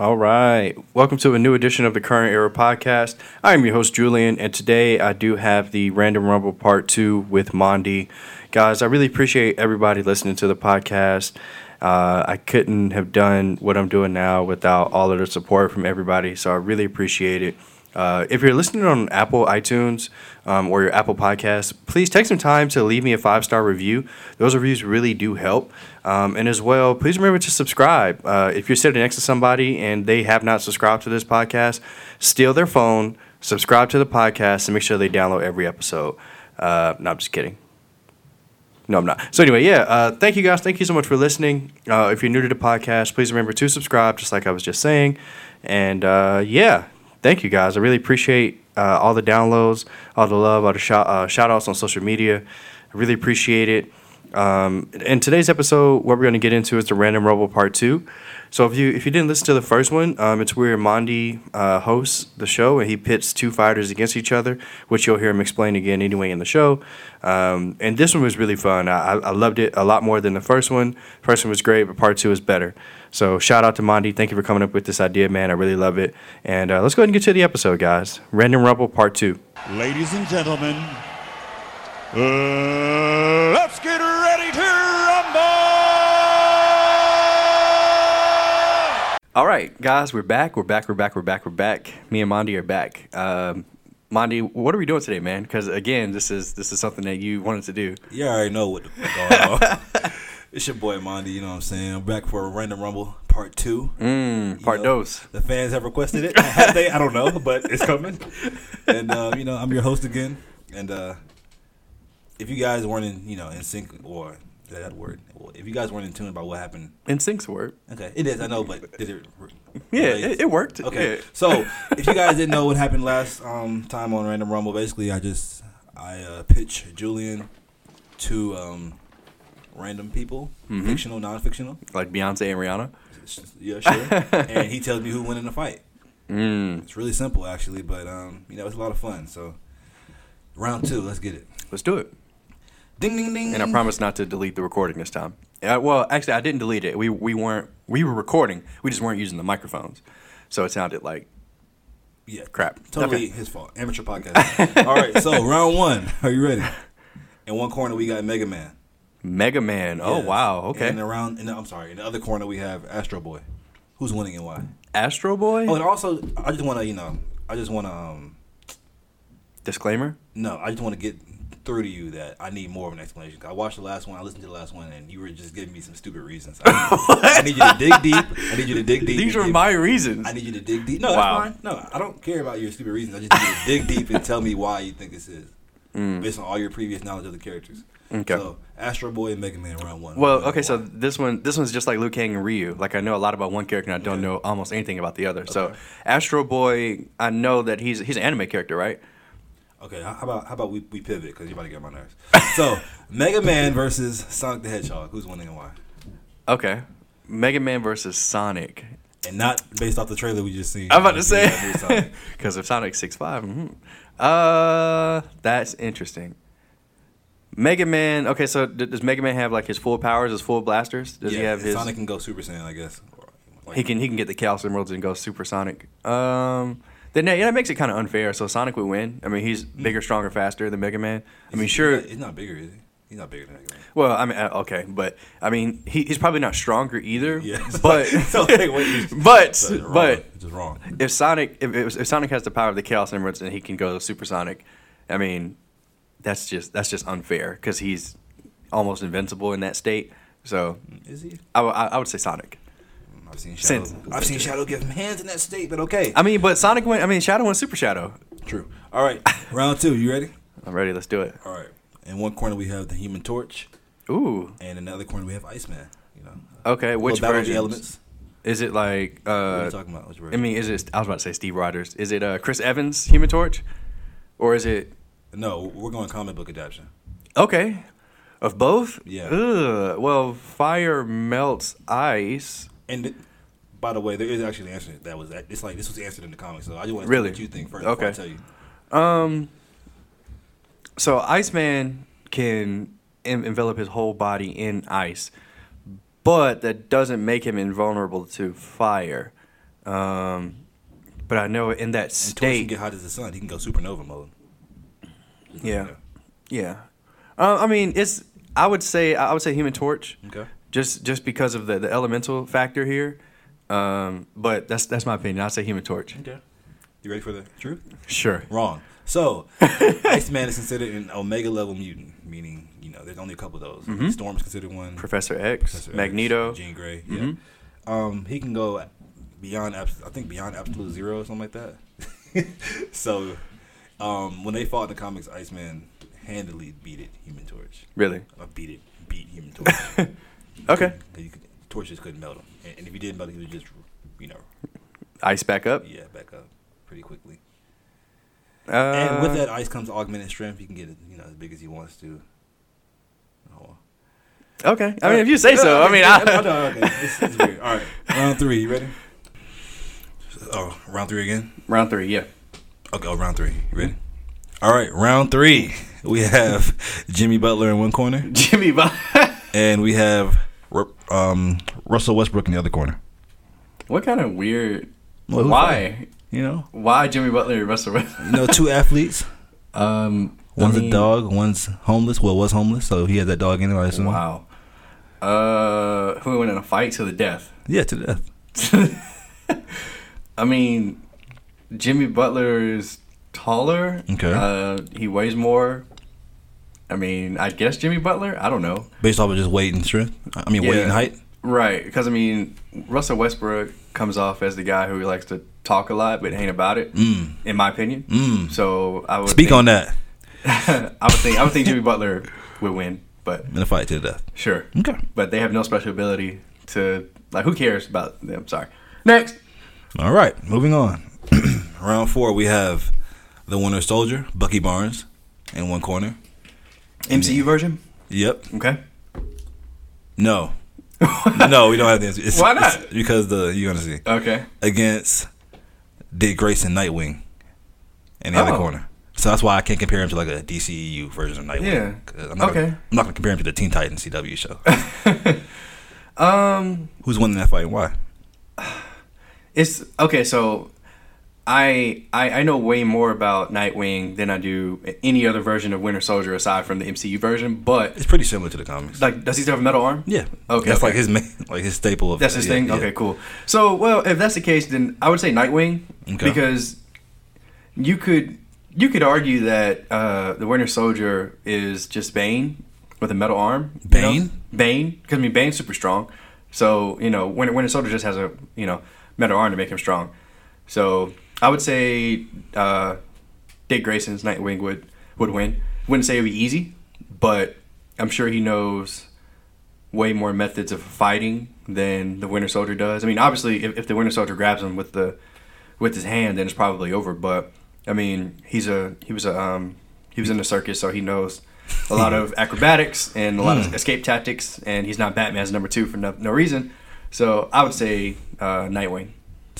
All right. Welcome to a new edition of the Current Era podcast. I am your host, Julian, and today I do have the Random Rumble Part 2 with Mondy. Guys, I really appreciate everybody listening to the podcast. Uh, I couldn't have done what I'm doing now without all of the support from everybody, so I really appreciate it. Uh, if you're listening on Apple iTunes um, or your Apple Podcast, please take some time to leave me a five star review. Those reviews really do help. Um, and as well, please remember to subscribe. Uh, if you're sitting next to somebody and they have not subscribed to this podcast, steal their phone, subscribe to the podcast, and make sure they download every episode. Uh, no, I'm just kidding. No, I'm not. So anyway, yeah. Uh, thank you guys. Thank you so much for listening. Uh, if you're new to the podcast, please remember to subscribe, just like I was just saying. And uh, yeah, thank you guys. I really appreciate uh, all the downloads, all the love, all the shout, uh, shout outs on social media. I really appreciate it. Um, in today's episode, what we're going to get into is the Random Rumble Part 2. So if you if you didn't listen to the first one, um, it's where Mondy uh, hosts the show and he pits two fighters against each other, which you'll hear him explain again anyway in the show. Um, and this one was really fun. I, I loved it a lot more than the first one. First one was great, but part two is better. So shout out to Mondy. Thank you for coming up with this idea, man. I really love it. And uh, let's go ahead and get to the episode, guys. Random Rumble Part 2. Ladies and gentlemen, uh, All right, guys, we're back. We're back. We're back. We're back. We're back. Me and Mondy are back. Um, Mondy, what are we doing today, man? Because again, this is this is something that you wanted to do. You already know what the fuck going on. it's your boy Mondy, you know what I'm saying? I'm back for a Random Rumble Part 2. Mm, part know, dose. The fans have requested it. have they? I don't know, but it's coming. And, uh, you know, I'm your host again. And uh, if you guys weren't in, you know, in sync, or that word? Well, if you guys weren't in tune about what happened, In sync's word. okay, it is, I know, but did it? Yeah, it, it worked. Okay, Yeah. so if you guys didn't know what happened last um, time on Random Rumble, basically I just I uh, pitch Julian to um, random people, Mm-hmm. fictional, non-fictional. Like Beyonce and Rihanna. Yeah, sure. and he tells me who won in the fight. Mm. It's really simple actually, but um, you know it's a lot of fun. So round two, let's get it. Let's do it. Ding ding ding. And I promise not to delete the recording this time. Uh, well, actually, I didn't delete it. We we weren't we were recording. We just weren't using the microphones, so it sounded like Yeah, crap. Totally Okay. his fault. Amateur podcast. All right, so round one. Are you ready? In one corner we got Mega Man. Mega Man. Oh wow. Okay. And around, in the, I'm sorry. In the other corner we have Astro Boy. Who's winning and why? Astro Boy. Oh, and also I just want to, you know, I just want to, um, Disclaimer. no, I just want to get through to you that I need more of an explanation. I watched the last one. I listened to the last one, and you were just giving me some stupid reasons. I need, I need you to dig deep. I need you to dig deep. These are my reasons. I need you to dig deep. No, Wow. that's fine. No, I don't care about your stupid reasons. I just need you to dig deep and tell me why you think this is, based on all your previous knowledge of the characters. Mm. Okay. So, Astro Boy and Mega Man round one. Well, Round okay, so this one, this one's just like Liu Kang and Ryu. Like I know a lot about one character, and I don't Okay. know almost anything about the other. So Astro Boy, I know that he's he's an anime character, right? Okay, how about how about we, we pivot because you're about to get on my nerves. so, Mega Man versus Sonic the Hedgehog. Who's winning and why? Okay, Mega Man versus Sonic. And not based off the trailer we just seen. I'm about to say yeah, Sonic. because if Sonic's six five, mm-hmm. uh, that's interesting. Mega Man. Okay, so d- does Mega Man have like his full powers, his full blasters? Does he have his? Sonic can go Super Saiyan, I guess. Like- He can he can get the Chaos Emeralds and go supersonic. Um, then yeah, that makes it kind of unfair. So Sonic would win. I mean, he's bigger, stronger, faster than Mega Man. I mean, He's- sure. He's not bigger, is he? He's not bigger than Mega Man. Well, I mean, uh, okay, but I mean, he, he's probably not stronger either. Yeah. but like, but it's wrong. but It's wrong. if Sonic if, if, if Sonic has the power of the Chaos Emeralds and he can go supersonic, I mean, that's just that's just unfair because he's almost invincible in that state. So Is he? I- I would say Sonic. I've seen Shadow. Since- I've seen Shadow give him hands in that state, but okay. I mean, but Sonic went. I mean, Shadow went Super Shadow. True. All right, round two. You ready? I'm ready. Let's do it. All right. In one corner we have the Human Torch, Ooh. and in the other corner we have Iceman. You know. Okay. Which battle of the version? elements. Is it like? What are uh you talking about? Which I version? mean, is it? I was about to say Steve Rogers. Is it uh, Chris Evans Human Torch, or is it? no, we're going comic book adaptation. Okay. Of both? Yeah. Ugh. Well, fire melts ice. And th- by the way, there is actually an answer that was that. It's like this was answered in the comics, so I just want to Really? see what you think first. Okay. Before I tell you. Um. So Iceman can en- envelop his whole body in ice, but that doesn't make him invulnerable to fire. Um, but I know in that And Torch can state, get hot as the sun. He can go supernova mode. yeah, yeah. Uh, I mean, it's. I would say I would say Human Torch, Okay. Just just because of the, the elemental factor here. Um, but that's that's my opinion. I'd say Human Torch. Okay. You ready for the truth? Sure. Wrong. So, Iceman is considered an Omega level mutant, meaning you know there's only a couple of those. Storm's considered one. Professor X, Professor X, Magneto. Jean Grey. Yeah. Um, he can go beyond. abs- I think beyond absolute zero or something like that. so, um, when they fought in the comics, Iceman handily beat it. Human Torch. Really? Uh, beat it. Beat Human Torch. Okay. 'Cause you could, Torch just couldn't melt him, and, and if he did melt him, he would just, you know, Ice back up. yeah, back up pretty quickly. Uh, and with that ice comes augmented strength. He can get it, you know, as big as he wants to. Oh. Okay. I mean, if you say so. I mean, I, no, okay. It's, it's weird. All right, round three. You ready? Oh, round three again. round three. Yeah. Okay, oh, round three. You ready? All right, round three. We have Jimmy Butler in one corner, Jimmy. Bo- and we have um, Russell Westbrook in the other corner. what kind of weird? Well, who why? You know, Why Jimmy Butler and Russell? Westbrook? you know, two athletes. um, I One's mean, a dog. One's homeless. Well, was homeless, so he had that dog anyway. I assume. Wow. Uh, who went in a fight to the death? Yeah, to the death. I mean, Jimmy Butler is taller. Okay. Uh, he weighs more. I mean, I guess Jimmy Butler. I don't know. Based off of just weight and strength. I mean, weight and height. Right, because I mean, Russell Westbrook comes off as the guy who likes to talk a lot but ain't about it, Mm. in my opinion. Mm. So I would Speak think, on that I would think I would think Jimmy Butler would win, but in a fight to the death. sure. Okay. But they have no special ability to like. Who cares about them? Sorry. Next. All right, moving on. Round four, we have the Winter Soldier, Bucky Barnes, in one corner. MCU version. Yep. Okay. No. no, we don't have the answer. It's, Why not? because the you're gonna see Okay. against Dick Grayson, Nightwing, in the other Oh. corner. So that's why I can't compare him to like a DCEU version of Nightwing. Yeah. I'm not Okay. Gonna, I'm not gonna compare him to the Teen Titans CW show. Um, Who's winning that fight and why? it's okay. So, I, I I know way more about Nightwing than I do any other version of Winter Soldier aside from the MCU version. But It's pretty similar to the comics. like, does he still have a metal arm? yeah. Okay, That's okay. like his main, like his staple of. That's his yeah, thing. yeah. Okay, cool. So, well, if that's the case, then I would say Nightwing Okay. because you could you could argue that uh, the Winter Soldier is just Bane with a metal arm. you know? Bane? Bane, because I mean Bane's super strong. So you know, Winter Winter Soldier just has a you know metal arm to make him strong. So I would say uh, Dick Grayson's Nightwing would would win. Wouldn't say it would be easy, but I'm sure he knows way more methods of fighting than the Winter Soldier does. I mean, obviously, if, if the Winter Soldier grabs him with the with his hand, then it's probably over. But I mean, he's a he was a um, he was in the circus, so he knows a lot of acrobatics and a lot of escape tactics. And he's not Batman's number two for no, no reason. So I would say uh, Nightwing.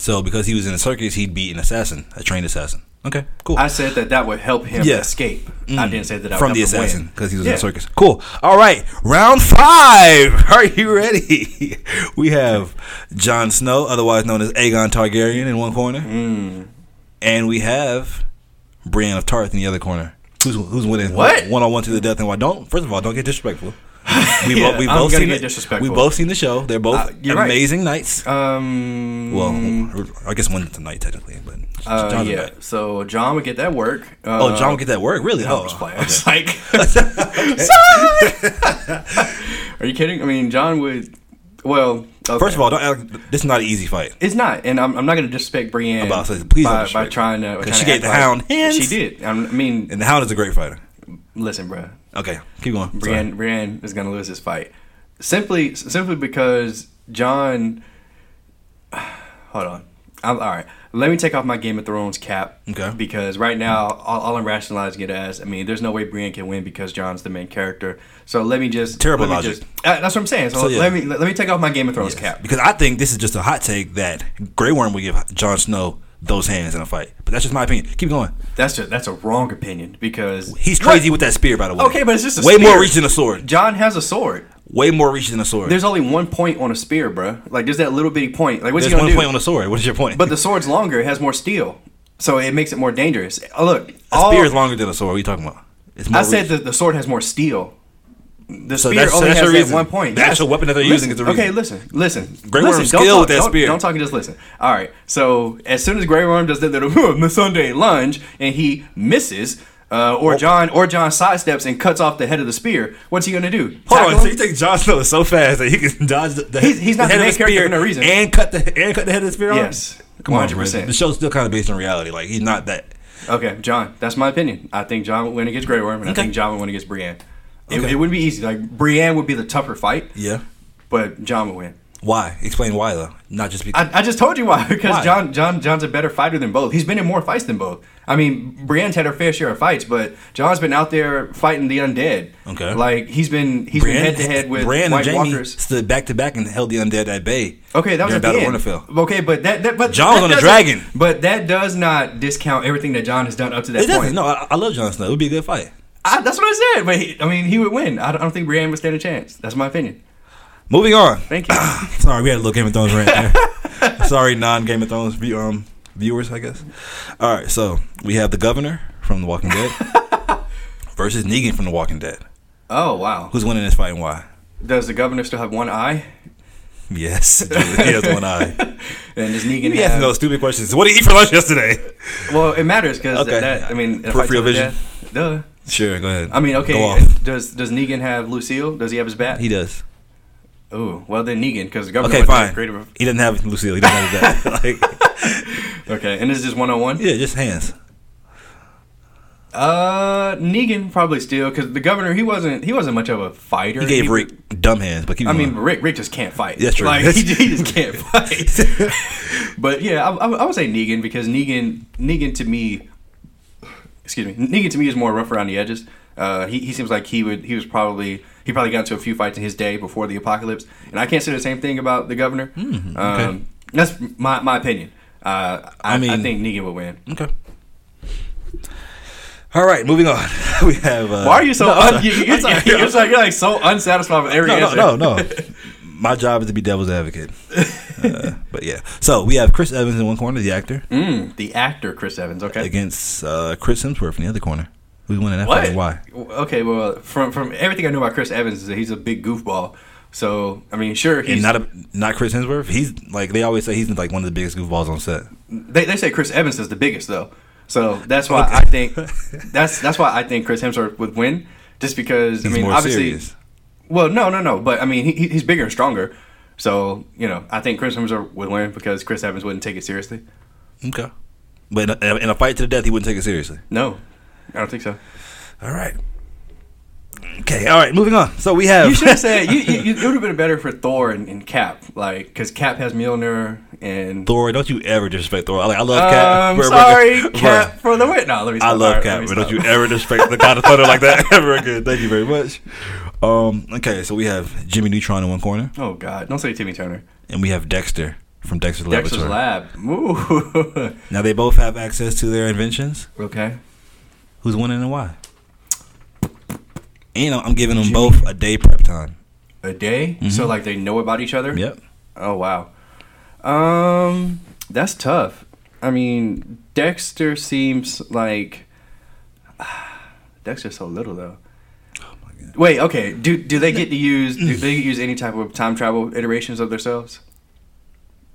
So because he was in a circus, he'd beat an assassin, a trained assassin. Okay, cool. I said that that would help him Yeah. escape. I didn't say that, that from would the help him win. assassin because he was in Yeah. a circus. Cool. All right, round five. Are you ready? We have Jon Snow, otherwise known as Aegon Targaryen, in one corner, Mm. and we have Brienne of Tarth in the other corner. Who's who's winning? What? One on one to the death and why? Don't first of all, don't get disrespectful. We Yeah, both we both seen it. We both seen the show. They're both Uh, you're right. amazing knights. Um. Well, I guess one tonight technically, but Uh, yeah. right. So Jon would get that work. Uh, Oh, Jon would get that work. Really? Oh, just playing. okay. It's like, are you kidding? I mean, Jon would. Well, okay. First of all, don't act, this is not an easy fight. it's not, and I'm, I'm not going to disrespect Brienne About say, please by, by trying to. her. 'Cause trying she gave the Hound hands. She did. I mean, And the Hound is a great fighter. listen, bro. Okay, keep going. Brienne, Brienne is going to lose this fight simply, simply because Jon. Hold on. I'm, all right. Let me take off my Game of Thrones cap. Okay. Because right now, all, all I'm rationalizing it as, I mean, there's no way Brienne can win because Jon's the main character. So let me just Terrible let me logic. Just, uh, that's what I'm saying. So, So, yeah. let me let, me take off my Game of Thrones cap. Because I think this is just a hot take that Grey Worm will give Jon Snow those hands in a fight. But that's just my opinion. Keep going. That's just that's a wrong opinion because He's crazy with that spear, by the way. Okay, but it's just a way spear. more reach than a sword. Jon has a sword. way more reach than a sword. There's only one point on a spear, bruh. Like there's that little bitty point. Like what's There's he gonna one do? point on a sword. What is your point? but the sword's longer. It has more steel, so it makes it more dangerous. Oh, look, a all, spear is longer than a sword. What are you talking about? It's more I said reach. the, the sword has more steel. The So spear that's- only that's has reason. one point. The actual weapon that they're Listen, using is the reason. Okay, listen, listen. Grey listen, don't skill talk, with that don't, spear. Don't talk and just listen. All right. So as soon as Grey Worm does that little the Sunday lunge and he misses, uh, or Jon or Jon sidesteps and cuts off the head of the spear, what's he gonna do? Hold Tackle on, so you think Jon Snow is so fast that he can dodge the, the He's- he's not the the main of the character spear for no reason. and cut the and cut the head of the spear off? Yes. Come on, bro. 100%. The show's still kind of based on reality. Like he's not that. Okay, Jon. That's my opinion. I think Jon would win against Grey Worm, and Okay. I think Jon would win against Brienne. It, Okay. it would be easy. Like Brienne would be the tougher fight, Yeah. but Jon would win. Why? Explain why though. Not just because. I, I just told you why. Because Why? Jon Jon Jon's a better fighter than both. He's been in more fights than both. I mean, Brienne's had her fair share of fights, but Jon's been out there fighting the undead. Okay. Like he's been he's been head to head with Brienne White and Jaime Walkers. stood back to back and held the undead at bay. Okay, that was at Battle Winterfell. Okay, but that, that but Jon's that on a dragon. But that does not discount everything that Jon has done up to that It point. No, I, I love Jon Snow. It would be a good fight. I, that's what I said. But he, I mean, he would win. I don't, I don't think Brienne would stand a chance. That's my opinion. Moving on. Thank you. Sorry, we had a little Game of Thrones rant there. Sorry, non Game of Thrones view, um, viewers, I guess. All right, so we have the governor from The Walking Dead versus Negan from The Walking Dead. oh wow. Who's winning this fight and why? Does the governor still have one eye? Yes, he has one eye. And does Negan He have? those stupid questions. What did you eat for lunch yesterday? Well, it matters because Okay. that. I mean, Peripheral vision. death. Duh. Sure, go ahead. I mean, okay. Does does Negan have Lucille? Does he have his bat? He does. Oh, well then Negan because the governor. Okay, fine. Creative. He doesn't have Lucille. He doesn't have that. like, Okay, and this is just one on one. yeah, just hands. Uh, Negan probably still because the governor he wasn't he wasn't much of a fighter. He gave Rick dumb hands, but keep I mean. Rick Rick just can't fight. That's true. Like he, he just can't fight. but yeah, I, I, I would say Negan because Negan Negan to me, excuse me, Negan to me is more rough around the edges. Uh, he, he seems like he would he was probably he probably got into a few fights in his day before the apocalypse, and I can't say the same thing about the governor. Hmm, um, that's my my opinion. Uh, I, I I think Negan would win. okay. All right, moving on. we have. Uh, Why are you so? No, un- you're, you're, like, like so unsatisfied with every no, answer. no, no, no. My job is to be devil's advocate. Uh, but yeah, so we have Chris Evans in one corner, the actor, Mm, the actor Chris Evans. Okay. against uh, Chris Hemsworth in the other corner. Who's winning that What? fight why? Okay, well, from from everything I know about Chris Evans is that he's a big goofball. So I mean, sure, he's And not a, not Chris Hemsworth. He's like they always say he's like one of the biggest goofballs on set. they, they say Chris Evans is the biggest though. So that's why Okay. I think that's that's why I think Chris Hemsworth would win, just because He's I mean, obviously, serious. Well, no, no, no, but I mean, he, he's bigger and stronger. So you know, I think Chris Hemsworth would win because Chris Evans wouldn't take it seriously. Okay, but in a, in a fight to the death, he wouldn't take it seriously. No, I don't think so. All right. Okay. All right. Moving on. So we have. You should have said you, you, you, it would have been better for Thor and, and Cap, like because Cap has Mjolnir and Thor. Don't you ever disrespect Thor. I, like, I love Cap. Um, sorry. Cap for the win. No, let me. I love right, Cap, but don't you ever disrespect the God of Thunder like that ever again. Thank you very much. Um, okay, so we have Jimmy Neutron in one corner, Oh God! Don't say Timmy Turner. and we have Dexter from Dexter's, Dexter's Laboratory. Lab. Ooh. Now they both have access to their inventions. okay. Who's winning and why? And, you know, I'm giving them both a day prep time. A day. So like they know about each other. Mm-hmm. Yep. Oh wow. Um, that's tough. I mean, Dexter seems like Dexter's so little though. Wait, okay. Do do they get to use do they mm. use any type of time travel iterations of themselves?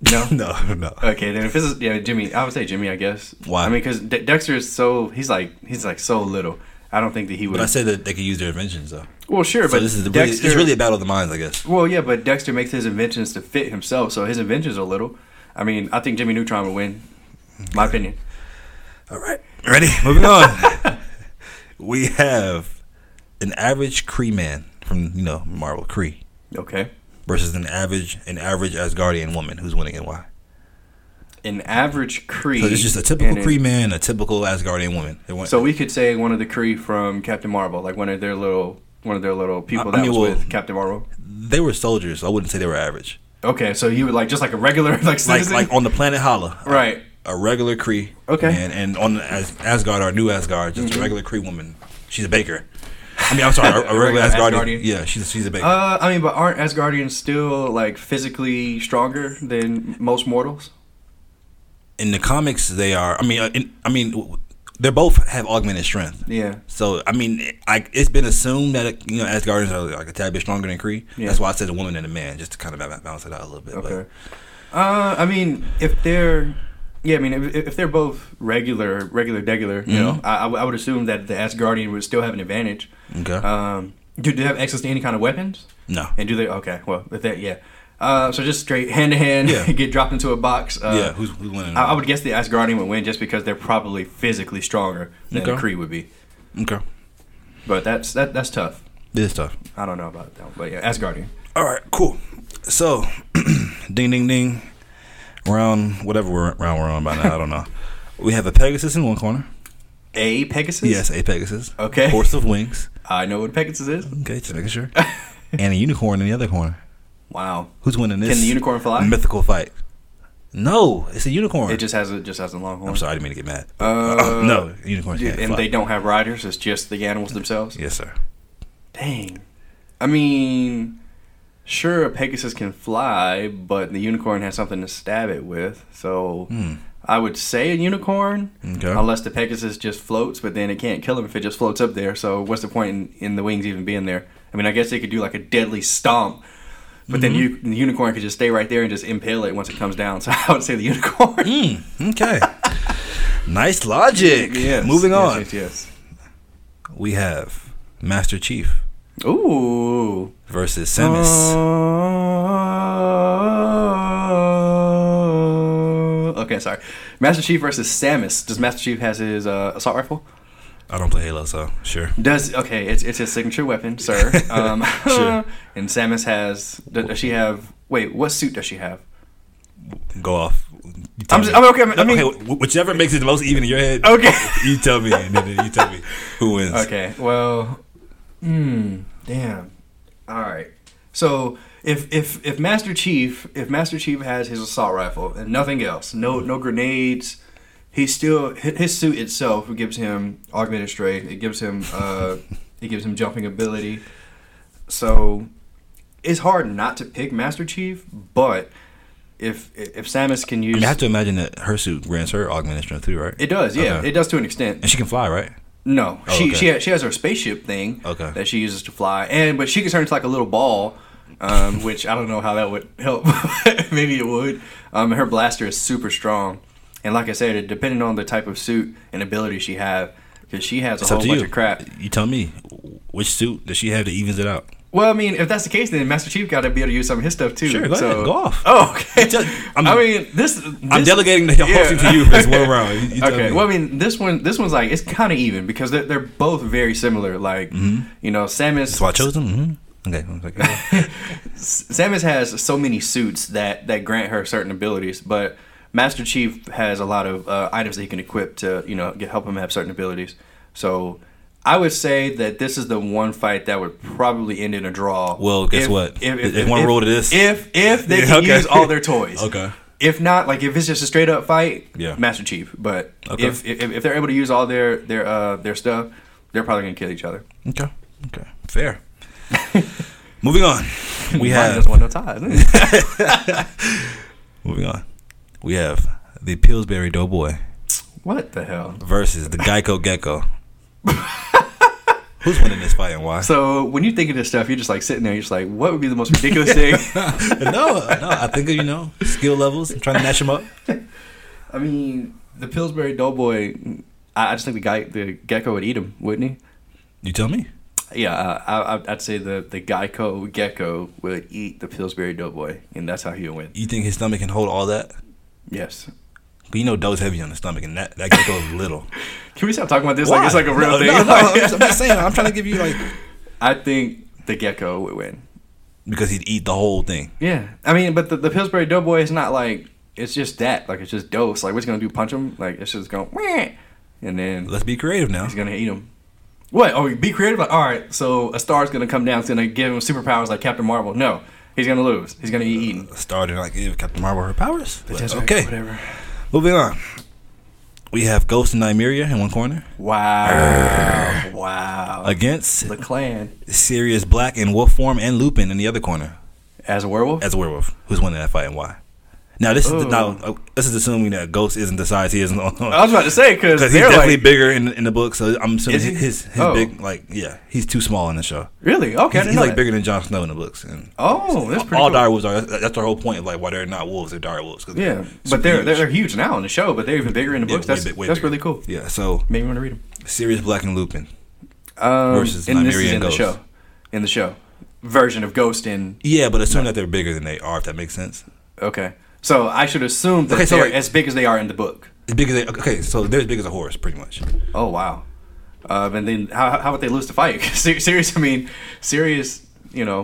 No. No, no. Okay, then if this is yeah, Jimmy, I would say Jimmy. I guess. Why? I mean, because De- Dexter is so he's like he's like so little. I don't think that he would. But I said that they could use their inventions though. well, sure, So but this is the really, Dexter. it's really a battle of the minds, I guess. well, yeah, but Dexter makes his inventions to fit himself, so his inventions are little. I mean, I think Jimmy Neutron would win. My opinion. All right, ready? Moving on. we have an average Kree man from you know Marvel Kree Okay. versus an average an average Asgardian woman who's winning and why. An average Kree. So it's just a typical Kree man, a typical Asgardian woman. So we could say one of the Kree from Captain Marvel, like one of their little one of their little people I- I mean, was well- with Captain Marvel. they were soldiers. So I wouldn't say they were average. Okay, so you would like just like a regular like Like citizen, like on the planet Hala, right? a regular Kree. Okay. And and on As- Asgard, our new Asgard, just a mm-hmm. regular Kree woman. She's a baker. I mean, I'm sorry, a, a regular Asgardian. Asgardian. Yeah, she's she's a baby. Uh, I mean, but aren't Asgardians still like physically stronger than most mortals? in the comics, they are. I mean, uh, in, I mean, they both have augmented strength. Yeah. So I mean, I, it's been assumed that you know Asgardians are like a tad bit stronger than Kree. Yeah. That's why I said a woman and a man, just to kind of balance it out a little bit. Okay. Uh, I mean, if they're, yeah, I mean, if, if they're both regular, regular, degular, you know, I, I would- assume that the Asgardian would still have an advantage. Okay. Um, do they have access to any kind of weapons? no. And do they? Okay, well, if that, yeah. Uh, so just straight hand to hand, get dropped into a box. Uh, yeah. Who's who's winning? I, I would guess the Asgardian would win just because they're probably physically stronger than Okay. Kree would be. okay. But that's that that's tough. This stuff. I don't know about that, but yeah, Asgardian. All right. Cool. So, ding ding ding. Round whatever we're, round we're on by now. I don't know. We have a Pegasus in one corner. A Pegasus. Yes, a Pegasus. Okay. Horse of wings. I know what a Pegasus is. Okay, just making sure. and a unicorn in the other corner. Wow. Who's winning this? Can the unicorn fly? Mythical fight. No, it's a unicorn. It just has a just has a long horn. I'm sorry, I didn't mean to get mad. Uh, no, unicorns Yeah, and fly. they don't have riders. It's just the animals themselves. Yes, sir. Dang. I mean, sure, a Pegasus can fly, but the unicorn has something to stab it with. So Hmm. I would say a unicorn, Okay. unless the Pegasus just floats, but then it can't kill him if it just floats up there. So what's the point in, in the wings even being there? I mean, I guess they could do like a deadly stomp, but then you, the unicorn could just stay right there and just impale it once it comes down. So I would say the unicorn. Hmm. Okay. nice logic. Yes, Moving yes, on. Yes, yes. We have Master Chief Ooh. versus Samus. Uh, okay, sorry. Master Chief versus Samus. Does Master Chief has his uh, assault rifle? I don't play Halo, so sure. Does okay? It's it's his signature weapon, sir. Um, Sure. And Samus has. Does, does she have? Wait, what suit does she have? Go off. I'm just-. I'm okay, I mean- okay, whichever makes it the most even in your head. Okay. You tell me, and then you tell me who wins. Okay. Well. Hmm. Damn. All right. So if if if Master Chief if Master Chief has his assault rifle and nothing else, no no grenades, he still his suit itself gives him augmented strength. It gives him uh it gives him jumping ability. So it's hard not to pick Master Chief, but if if Samus can I use mean, I have to imagine that her suit grants her augmented strength too, right? it does, yeah, Okay. it does to an extent. and she can fly, right? No, Oh, she okay. she has, she has her spaceship thing Okay. that she uses to fly, and but she can turn into like a little ball, um, which I don't know how that would help. Maybe it would. Um, her blaster is super strong, and like I said, it, depending on the type of suit and ability she have, because she has a It's whole bunch you. of crap. You tell me which suit does she have that evens it out? Well, I mean, if that's the case, then Master Chief got to be able to use some of his stuff too. Sure, go so. ahead, go off. Oh, okay. tell- i mean, this. I'm delegating the yeah. hosting to you this one round. You- you okay. Well, I mean, this one, this one's like it's kind of even because they're, they're both very similar. Like, you know, Samus. That's why I chose them. Mm-hmm. Okay. Like, okay. Samus has so many suits that that grant her certain abilities, but Master Chief has a lot of uh, items that he can equip to you know get, help him have certain abilities. So I would say that this is the one fight that would probably end in a draw. Well, guess what? If- what? There's one rule to this. If if they Yeah, can okay. use all their toys. Okay. If not, like if it's just a straight up fight, Yeah. Master Chief. But Okay. if, if if they're able to use all their their uh their stuff, they're probably gonna kill each other. okay. Okay. Fair. Moving on. We have doesn't no ties. moving on. We have the Pillsbury Doughboy what the hell? versus the Geico Gecko. Who's winning this fight and why? So when you think of this stuff, you're just like sitting there. You're just like, what would be the most ridiculous thing? no, no. I think of, you know skill levels. I'm trying to match them up. I mean, the Pillsbury Doughboy. I, I just think the guy, the gecko, would eat him, wouldn't he? You tell me. Yeah, uh, I, I'd say the the Geico gecko would eat the Pillsbury Doughboy, and that's how he would win. You think his stomach can hold all that? Yes. But you know dough's heavy on the stomach, and that that gecko is little. Can we stop talking about this like it's like a real No, thing? No, no, I'm just- I'm just saying. I'm trying to give you like I think the gecko would win. because he'd eat the whole thing. Yeah, I mean, but the, the Pillsbury Doughboy is not like it's just that. Like it's just dose. Like what's he gonna do? Punch him? Like it's just going, Wah! and then Let's be creative now. he's gonna eat him. What? Oh, be creative. Like all right, so a star's gonna come down. It's gonna give him superpowers like Captain Marvel. No, he's gonna lose. He's gonna get eaten. A star doing like give Captain Marvel her powers. But okay, whatever. Moving on. We have Ghost and Nymeria in one corner Wow. Wow. against the clan Sirius Black in wolf form and Lupin in the other corner as a werewolf. as a werewolf. Who's winning that fight and why? Now this Ooh. is now uh, this is assuming that Ghost isn't the size he is on I was about to say because he's definitely like, bigger in in the book. So I'm assuming Is he? his his Oh. big like yeah he's too small in the show. really okay. He's, he's like bigger than Jon Snow in the books. And Oh, that's pretty all cool. dire wolves are. That's, that's the whole point of like why they're not wolves. They're dire wolves. 'cause Yeah, super but they're, huge. they're they're huge now in the show, but they're even bigger in the books. way that's big- way that's bigger. really cool. Yeah. So Maybe want to read them. Sirius Black and Lupin. Um, Versus and this is Nymeria in the Ghost. show, in the show version of Ghost in. Yeah, but assume that they're bigger than they are. If that makes sense. Okay, so I should assume that Okay, so they're like- as big as they are in the book. As big as they, okay, so they're as big as a horse, pretty much. Oh wow. Uh, and then how how would they lose the fight? Sirius, I mean, Sirius. you know,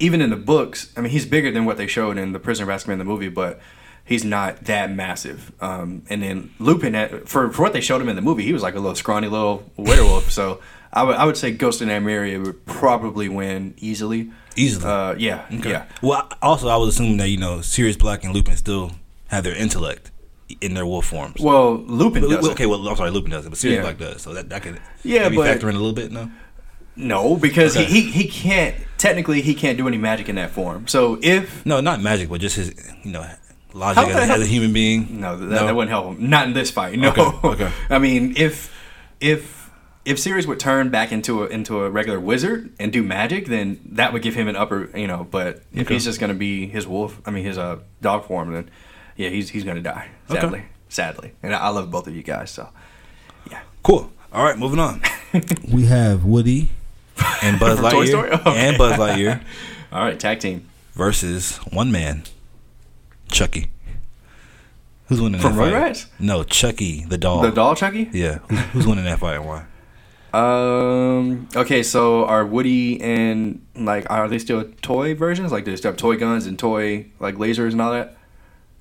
even in the books, I mean, he's bigger than what they showed in the Prisoner of Azkaban the movie, but he's not that massive. Um, and then Lupin, had, for for what they showed him in the movie, he was like a little scrawny little werewolf. so I would I would say Ghost and Nymeria would probably win easily. Easily. Uh, yeah, yeah. Well, also I was assuming that you know Sirius Black and Lupin still have their intellect in their wolf forms. Well, Lupin But- does. okay, well I'm sorry, Lupin doesn't, but Sirius Yeah. Black does. So that that could Yeah, maybe but- factor in a little bit. No. No, because Okay. he, he he can't technically he can't do any magic in that form. So if No, not magic, but just his you know logic as, as a human being. No, that, that wouldn't help him. Not in this fight. No. Okay, okay. I mean, if if if Sirius would turn back into a into a regular wizard and do magic, then that would give him an upper. You know, but if Okay. he's just gonna be his wolf, I mean his uh dog form, then yeah, he's he's gonna die. Okay. Sadly, sadly, and I, I love both of you guys. So yeah. Cool. All right, moving on. we have Woody and Buzz Lightyear Okay. and Buzz Lightyear All right, tag team versus one man, Chucky. Who's winning from that fight? Rugrats. No, Chucky the doll. The doll Chucky. Yeah, who's, who's winning that fight and why? Um. Okay. So are Woody and like are they still toy versions? Like do they still have toy guns and toy like lasers and all that?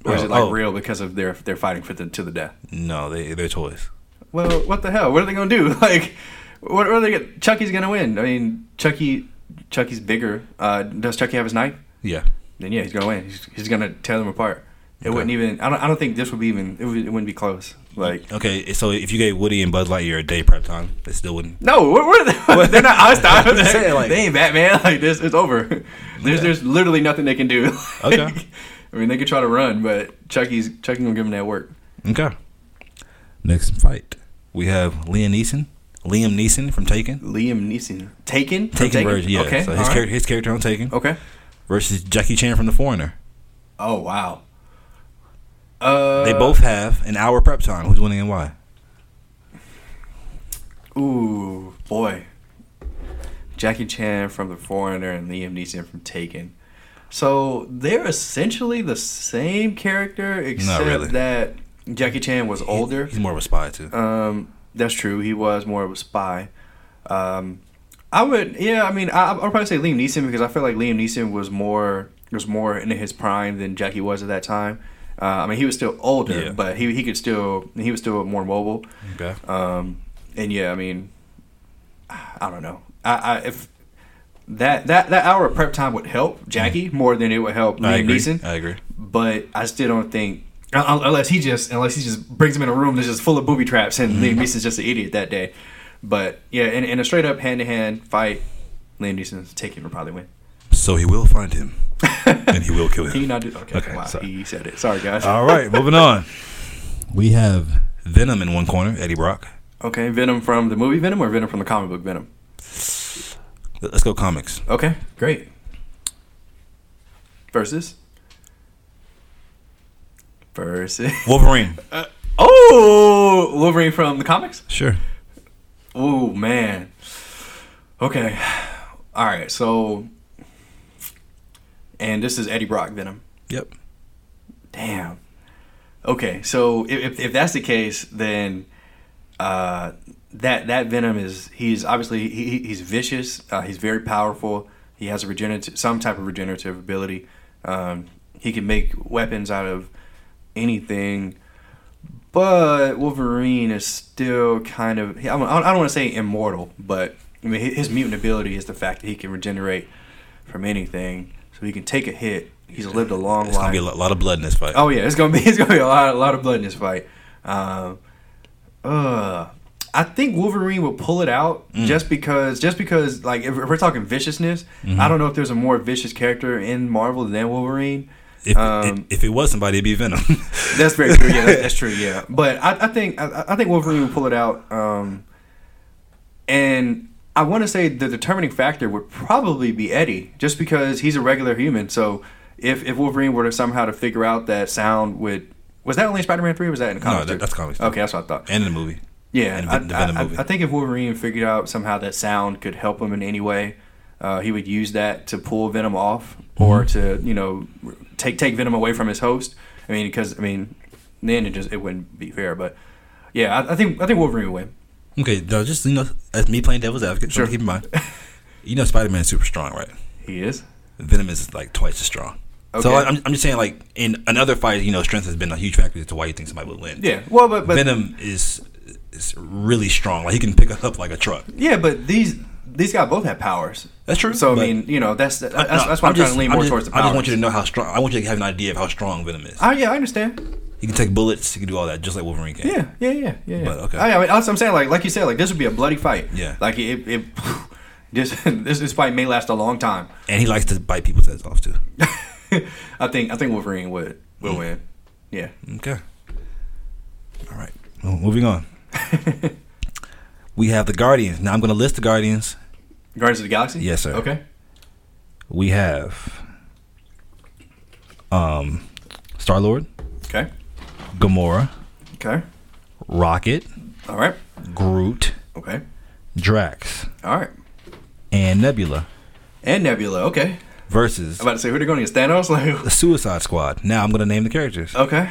Or is Oh, it like oh. real because of their they're fighting for the to the death? No, they they're toys. Well, what the hell? What are they gonna do? Like, what, what are they? Gonna, Chucky's gonna win. I mean, Chucky, Chucky's bigger. Uh, does Chucky have his knife? Yeah. Then yeah, he's gonna win. He's, he's gonna tear them apart. It Okay. wouldn't even. I don't. I don't think this would be even. It, would, it wouldn't be close. Like. Okay, so if you gave Woody and Buzz Lightyear a day prep time, they still wouldn't. No, are they? They're not Einstein. I'm just saying, like- they ain't Batman. Like this, it's over. There's Yeah. there's literally nothing they can do. Okay. I mean, they could try to run, but Chucky's Chucky gonna give them that work. Okay. Next fight, we have Liam Neeson. Liam Neeson from Taken. Liam Neeson, Taken, Taken version, yeah. Okay, so his, right. char- his character on Taken Okay. versus Jackie Chan from The Foreigner. Oh wow. Uh, They both have an hour prep time. Who's winning and why? Ooh, boy. Jackie Chan from The Foreigner and Liam Neeson from Taken. So they're essentially the same character, except really. that Jackie Chan was older. He's more of a spy too. Um, that's true. He was more of a spy. Um, I would, yeah. I mean, I, I'd probably say Liam Neeson because I feel like Liam Neeson was more was more in his prime than Jackie was at that time. Uh, I mean, he was still older, Yeah. but he he could still he was still more mobile. Okay. Um, and yeah, I mean, I don't know. I, I if that that that hour of prep time would help Jackie more than it would help Mm. I Liam agree. Neeson I agree. but I still don't think unless he just unless he just brings him in a room that's just full of booby traps and Mm-hmm. Liam Neeson's just an idiot that day. But yeah, in, in a straight up hand to hand fight, Liam Neeson's taking will probably win. So he will find him, and he will kill Can you him. not do? Okay, Okay, wow, sorry. he said it. Sorry, guys. All right, moving on. We have Venom in one corner, Eddie Brock. Okay, Venom from the movie Venom or Venom from the comic book Venom? Let's go comics. Okay, great. Versus. Versus. Wolverine. Uh, oh, Wolverine from the comics. Sure. Oh man. Okay. All right. So, and this is Eddie Brock Venom. Yep. Damn. Okay. So if if, if that's the case, then uh, that that Venom is he's obviously he, he- he's vicious. Uh, he's very powerful. He has a regenerative some type of regenerative ability. Um, he can make weapons out of anything. But Wolverine is still kind of I don't, I don't want to say immortal, but I mean his mutant ability is the fact that he can regenerate from anything. So he can take a hit. He's lived a long It's life. It's gonna be a lot of blood in this fight. Oh yeah, it's gonna be it's gonna be a lot a lot of blood in this fight. Um, uh, I think Wolverine will pull it out Mm. just because, just because, like if, if we're talking viciousness, Mm-hmm. I don't know if there's a more vicious character in Marvel than Wolverine. If, Um, if it was somebody, it'd be Venom. That's very true. Yeah, that, that's true. Yeah, but I, I think I, I think Wolverine will pull it out. Um, and I want to say the determining factor would probably be Eddie, just because he's a regular human. So if if Wolverine were to somehow to figure out that sound would was that only Spider Man three? Was that in the No, comics? that- that's comics. Okay, that's what I thought. and in the movie. Yeah, And I, the Venom I- movie. I think if Wolverine figured out somehow that sound could help him in any way, uh, he would use that to pull Venom off or Mm-hmm. to you know take take Venom away from his host. I mean, because I mean, then it just it wouldn't be fair. But yeah, I, I think I think Wolverine would win. Okay, no, just you know, as me playing devil's advocate, Sure. keep in mind, you know, Spider Man is super strong, right? He is. Venom is like twice as strong. So Okay. I- I'm, I'm just saying, like in another fight, you know, strength has been a huge factor as to why you think somebody would win. Yeah. Well, but but Venom is is really strong. Like he can pick up like a truck. yeah, but these these guys both have powers. That's true. So I mean, you know, that's that's, No, that's why I'm, trying just- to lean more just, towards the I just want you to know how strong. I want you to have an idea of how strong Venom is. Oh yeah, I understand. He can take bullets. He can do all that, just like Wolverine can. Yeah, yeah, yeah, yeah. yeah. But, okay. I, I mean, what I'm saying. Like, like you said, like this would be a bloody fight. Yeah. Like it, it this this this fight may last a long time. And he likes to bite people's heads off too. I think I think Wolverine would will win. Yeah. Okay. All right. Well, moving on. we have the Guardians. Now I'm going to list the Guardians. Guardians of the Galaxy. Yes, sir. Okay. We have um, Star Lord, Okay. Gamora, Okay. Rocket, All right. Groot, Okay. Drax, All right. and Nebula And Nebula. Okay. versus I'm about to say who they're going against Thanos. Like. the Suicide Squad. Now I'm going to name the characters. Okay.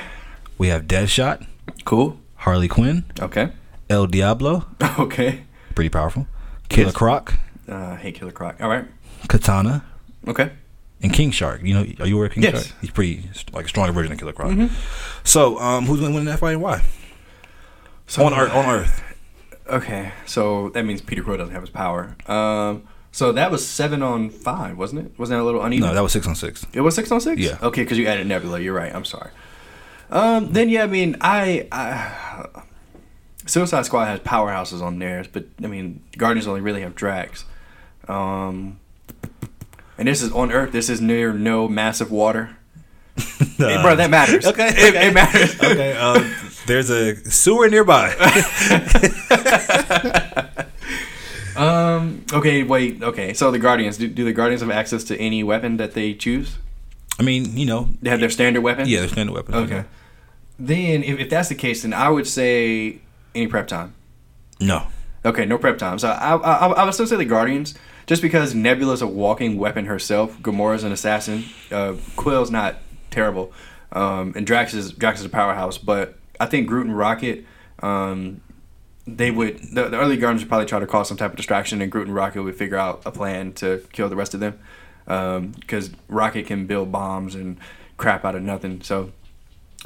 We have Deadshot, Cool. Harley Quinn, Okay. El Diablo, Okay. pretty powerful, Killer. Croc, Uh, I hate Killer Croc. All right. Katana, Okay. And King Shark. You know, are you aware of King Yes. Shark? He's pretty like a stronger version of Killer Croc. Mhm. So, um, who's going to win that fight and why? So on Earth. On Earth. Okay. So that means Peter Crow doesn't have his power. Um. So that was seven on five, wasn't it? Wasn't that a little uneven? No, that was six on six. It was six on six. Yeah. Okay, because you added Nebula. You're right. I'm sorry. Um. Then yeah, I mean, I, I Suicide Squad has powerhouses on theirs, but I mean, Guardians only really have Drax. Um. And this is on Earth. This is near no massive water. Hey, bro, that matters. Okay, It, okay. it matters. okay, um, there's a sewer nearby. Um. Okay. Wait. Okay. So the Guardians do, do the Guardians have access to any weapon that they choose? I mean, you know, They have their standard weapon. yeah, their standard weapons. Okay. Then, if, if that's the case, then I would say any prep time. No. Okay, no prep time. So I, I, I would still say the Guardians, just because Nebula's a walking weapon herself. Gamora's an assassin. Uh, Quill's not terrible, um, and Drax is Drax is a powerhouse. But I think Groot and Rocket, um, they would the, the early Guardians would probably try to cause some type of distraction, and Groot and Rocket would figure out a plan to kill the rest of them. Because Rocket can build bombs and crap out of nothing. So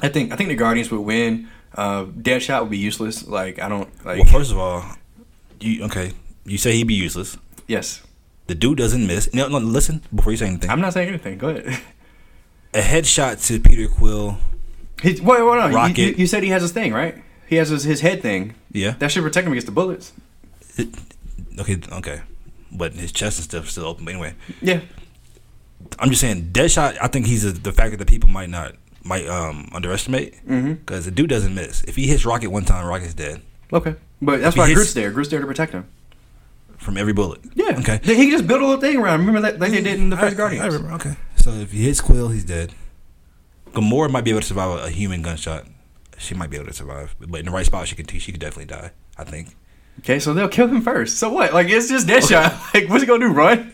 I think I think the Guardians would win. Uh, Deadshot would be useless. Like I don't like. Well, first of all, you okay? You say he'd be useless. yes, The dude doesn't miss. No, no. Listen before you say anything. I'm not saying anything. Go ahead. a headshot to Peter Quill. Wait, wait. You- Rocket. You, you said he has his thing, right? He has his, his head thing. Yeah. That should protect him against the bullets. Okay. Okay. But his chest and stuff is still open. But anyway, Yeah. I'm just saying, Deadshot. I think he's a, the factor that people might not might um underestimate Mm-hmm. because the dude doesn't miss. If he hits Rocket one time, Rocket's dead Okay. But that's If why hits- Groot's there. Groot's there to protect him. From every bullet. Yeah. Okay. He can just build a little thing around. Remember that like they did in the first I- Guardians. I remember. Okay. So if he hits Quill, he's dead. Gamora might be able to survive a, a human gunshot. She might be able to survive, but in the right spot, she could. She could definitely die. I think. Okay, so they'll kill him first. So what? Like it's just Deadshot. like what's he gonna do? Run?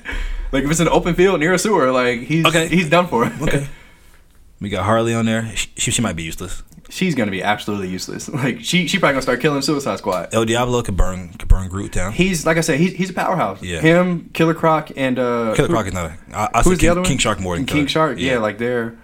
Like if it's an open field near a sewer, like he's Okay. he's done for. Okay. we got Harley on there. She, she might be useless. She's gonna be absolutely useless. Like she she probably gonna start killing Suicide Squad. El Diablo could burn could burn Groot down. He's like I said, he's he's a powerhouse. Yeah. Him, Killer Croc, and uh, Killer who- Croc is not. A, I, I Who's King, the other one? King Shark more than King. Shark. Yeah. like they're.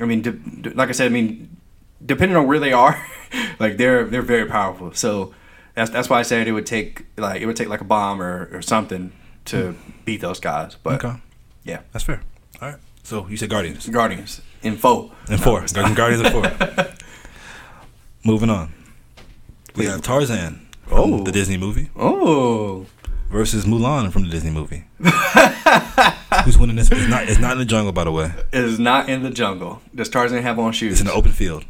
I mean, de- de- like I said, I mean, depending on where they are, like they're they're very powerful. So that's that's why I said it would take like it would take like a bomb or, or something to beat those guys. But okay, yeah, that's fair. All right. So you said Guardians Guardians in four. and four. Guardians of four. Moving on. We have Tarzan Oh from the Disney movie Oh. versus Mulan from the Disney movie. Who's winning this? It's not. It's not in the jungle, by the way. It is not in the jungle. Does Tarzan have on shoes? It's in the open field.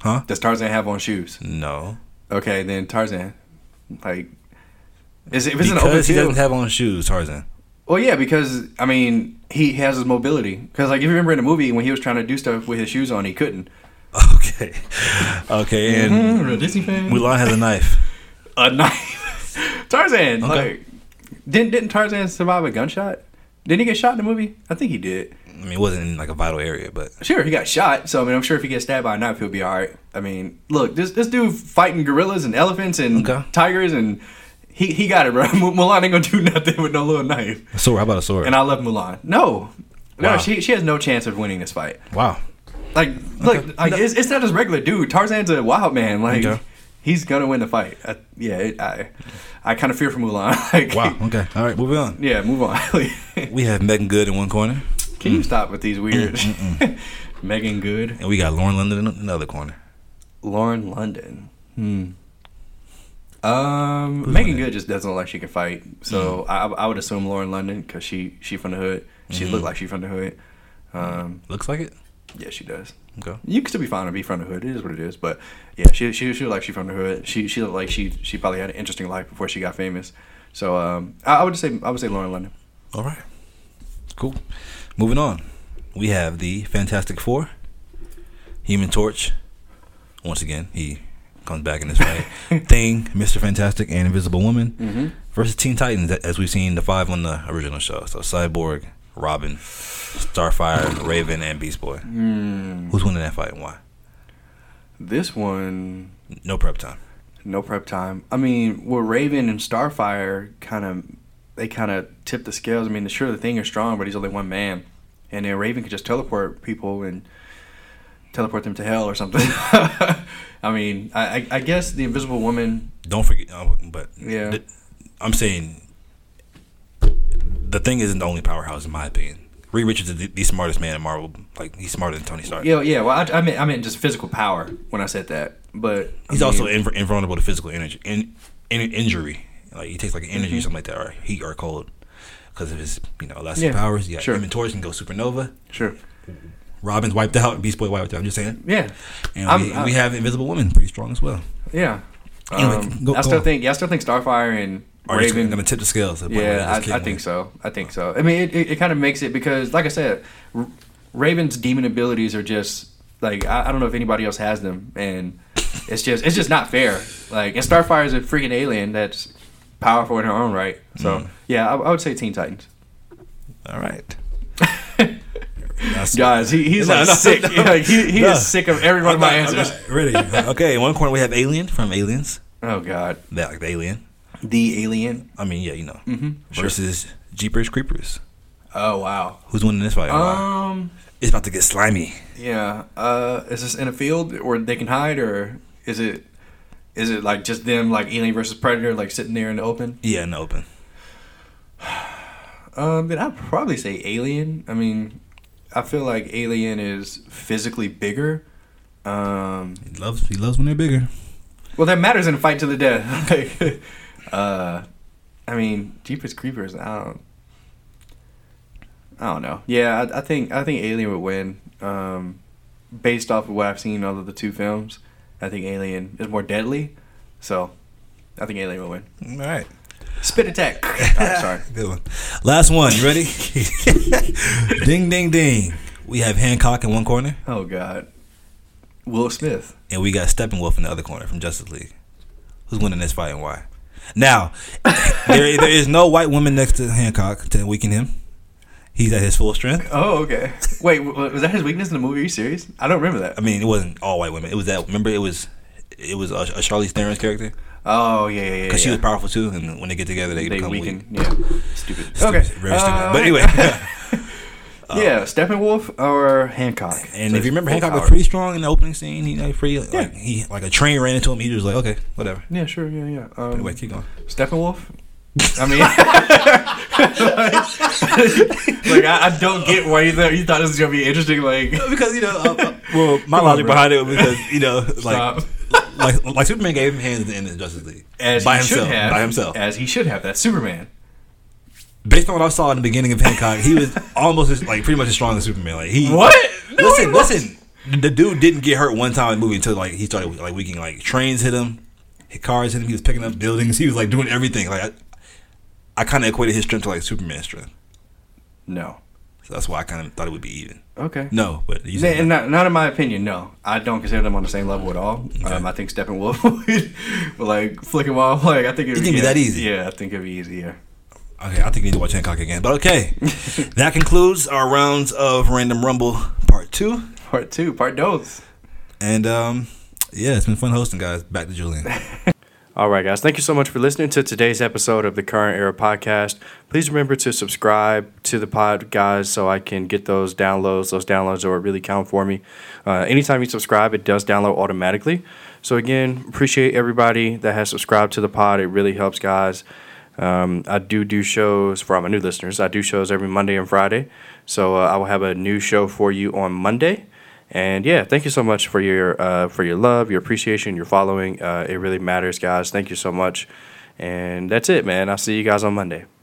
Huh? Does Tarzan have on shoes? No. Okay, then Tarzan. Like, is it, if it's an open Because he field? doesn't have on shoes, Tarzan. well, yeah, because I mean, he has his mobility. Because like, if you remember in the movie when he was trying to do stuff with his shoes on, he couldn't. Okay. Okay, and mm-hmm. a Disney fan. Mulan has a knife. a knife. Tarzan. Okay. Like, didn't didn't Tarzan survive a gunshot? Didn't he get shot in the movie? I think he did. I mean, it wasn't in like a vital area, but Sure, he got shot. So I mean, I'm sure if he gets stabbed by a knife, he'll be all right. I mean, look, this this dude fighting gorillas and elephants and Okay. tigers, and he he got it, bro. Mulan ain't gonna do nothing with no little knife. a sword. How about a sword? And I love Mulan. No, no, Wow. she she has no chance of winning this fight. wow. Like, look, Okay. like it's, it's not just regular dude. Tarzan's a wild man. Like, Okay. he's gonna win the fight. I, yeah, it, I I kind of fear for Mulan. like, Wow. Okay. All right. Moving on. Yeah, move on. We have Meagan Good in one corner, Can you stop with these weird mm, mm, mm. Meagan Good, and we got Lauren London in another corner. Lauren London? Hmm. Um, Meagan Good just doesn't look like she can fight, so I, I would assume Lauren London because she she from the hood. She look like she from the hood. Um, Looks like it. yeah, she does. Okay. You can still be fine to be from the hood. It is what it is. But yeah, she she she look like she from the hood. She she looked like she she probably had an interesting life before she got famous. So um, I, I would just say I would say Lauren London. All right. Cool. Moving on. We have the Fantastic Four. Human Torch. Once again, he comes back in this fight. Thing, Mr. Fantastic, and Invisible Woman Mm-hmm. versus Teen Titans, as we've seen the five on the original show. So Cyborg, Robin, Starfire, Raven, and Beast Boy. Mm, Who's winning that fight and why? this one No prep time. No prep time. I mean, well, Raven and Starfire kind of they kind of tip the scales. I mean, sure the thing is strong, but he's only one man, and then Raven can just teleport people and teleport them to hell or something. I mean, I, I, I guess the Invisible Woman. Don't forget, uh, but Yeah. th- I'm saying the thing isn't the only powerhouse in my opinion. Reed Richards is the, the smartest man in Marvel. Like he's smarter than Tony Stark. Yeah, yeah. Well, I, I meant I meant just physical power when I said that, but I He's mean, also inv- invulnerable to physical energy, in, in injury. Like he takes like an energy or something like that, or heat or cold, because of his you know elastic Mm-hmm. Yeah, powers. Got sure. Torch can go supernova. sure. Robin's wiped out. Beast Boy wiped out. I'm just saying. Yeah, And we, we have Invisible Woman, pretty strong as well. yeah. Anyway, Um, go- I still on. think yeah, I still think Starfire and Are Raven going to tip the scales? to the point where they Yeah, I, I think so. I think so. I mean, it, it, it kind of makes it because, like I said, R- Raven's demon abilities are just like I, I don't know if anybody else has them, and it's just it's just not fair. Like, and Starfire is a freaking alien that's powerful in her own right. So Mm. yeah, I, I would say Teen Titans. All right. Guys, he, he's No, like no, sick. no. Like, he he is sick of every one of my not- answers. Ready? okay. In one corner we have Alien from Aliens. Oh God, That like the Alien. the alien. I mean, yeah, you know. Mm-hmm. Versus Jeepers Creepers. Oh wow. Who's winning this fight? Um. It's about to get slimy. Yeah. Uh, is this in a field where they can hide, or is it is it like just them like Alien versus Predator, like sitting there in the open? Yeah, in the open. Um, then I'd probably say Alien. I mean, I feel like Alien is physically bigger. Um, He loves he loves when they're bigger. well, that matters in a fight to the death. like, uh, I mean, Jeepers Creepers. I don't. I don't know. Yeah, I, I think I think Alien would win. Um, based off of what I've seen out of the two films, I think Alien is more deadly. So, I think Alien will win. All right. Spit attack. Oh, sorry. Good one. Last one. You ready? ding ding ding. We have Hancock in one corner, Oh God. Will Smith. and we got Steppenwolf in the other corner from Justice League. Who's winning this fight and why? Now, there there is no white woman next to Hancock to weaken him. He's at his full strength. Oh, okay. Wait, was that his weakness in the movie? Are you serious? I don't remember that. I mean, it wasn't all white women. It was that. Remember, it was it was a, a Charlize Theron's character Oh, yeah, yeah, yeah. because she was powerful too, and when they get together, they, they become weaken. weak. Yeah, stupid. Stupid, Okay, very stupid. Uh, But anyway, yeah, Steppenwolf or Hancock. and So if you remember, full Hancock was pretty strong in the opening scene. He like pretty Yeah. like he like a train ran into him. He was like, okay, whatever. Yeah, sure, yeah, yeah. Um, Anyway, keep going. Steppenwolf. I mean, like I, I don't get why you thought you thought this was gonna be interesting. Like, Because you know, uh, well, my Come on, logic behind it was because you know, like stop. like like Superman gave him hands at the end of Justice League As by he should himself. have. By himself. As he should have. That's Superman. Based on what I saw in the beginning of Hancock, he was almost as, like pretty much as strong as Superman. Like he What? No, listen, he listen. The dude didn't get hurt one time in the movie until like he started like weakening. Like trains hit him, hit cars hit him. He was picking up buildings. He was like doing everything. Like I, kind of equated his strength to like Superman's strength. No. So that's why I kind of thought it would be even. Okay. No, but you said not, not in my opinion, no. I don't consider them on the same level at all. Um, I think Steppenwolf would like flick him off. Like I think it would be that easy? Yeah, I think it'd be easier. Okay, I think we need to watch Hancock again. But okay, that concludes our rounds of Random Rumble Part Two. Part two, part dos. And um, yeah, it's been fun hosting, guys. Back to Julian. All right, guys. Thank you so much for listening to today's episode of the Current Era Podcast. Please remember to subscribe to the pod, guys, so I can get those downloads. Those downloads are really count for me. Uh, anytime you subscribe, it does download automatically. So, again, appreciate everybody that has subscribed to the pod. It really helps, guys. Um, I do do shows for all my new listeners. I do shows every Monday and Friday. So, uh, I will have a new show for you on Monday. And yeah, thank you so much for your uh, for your love, your appreciation, your following. Uh, it really matters, guys. Thank you so much. And that's it, man. I'll see you guys on Monday.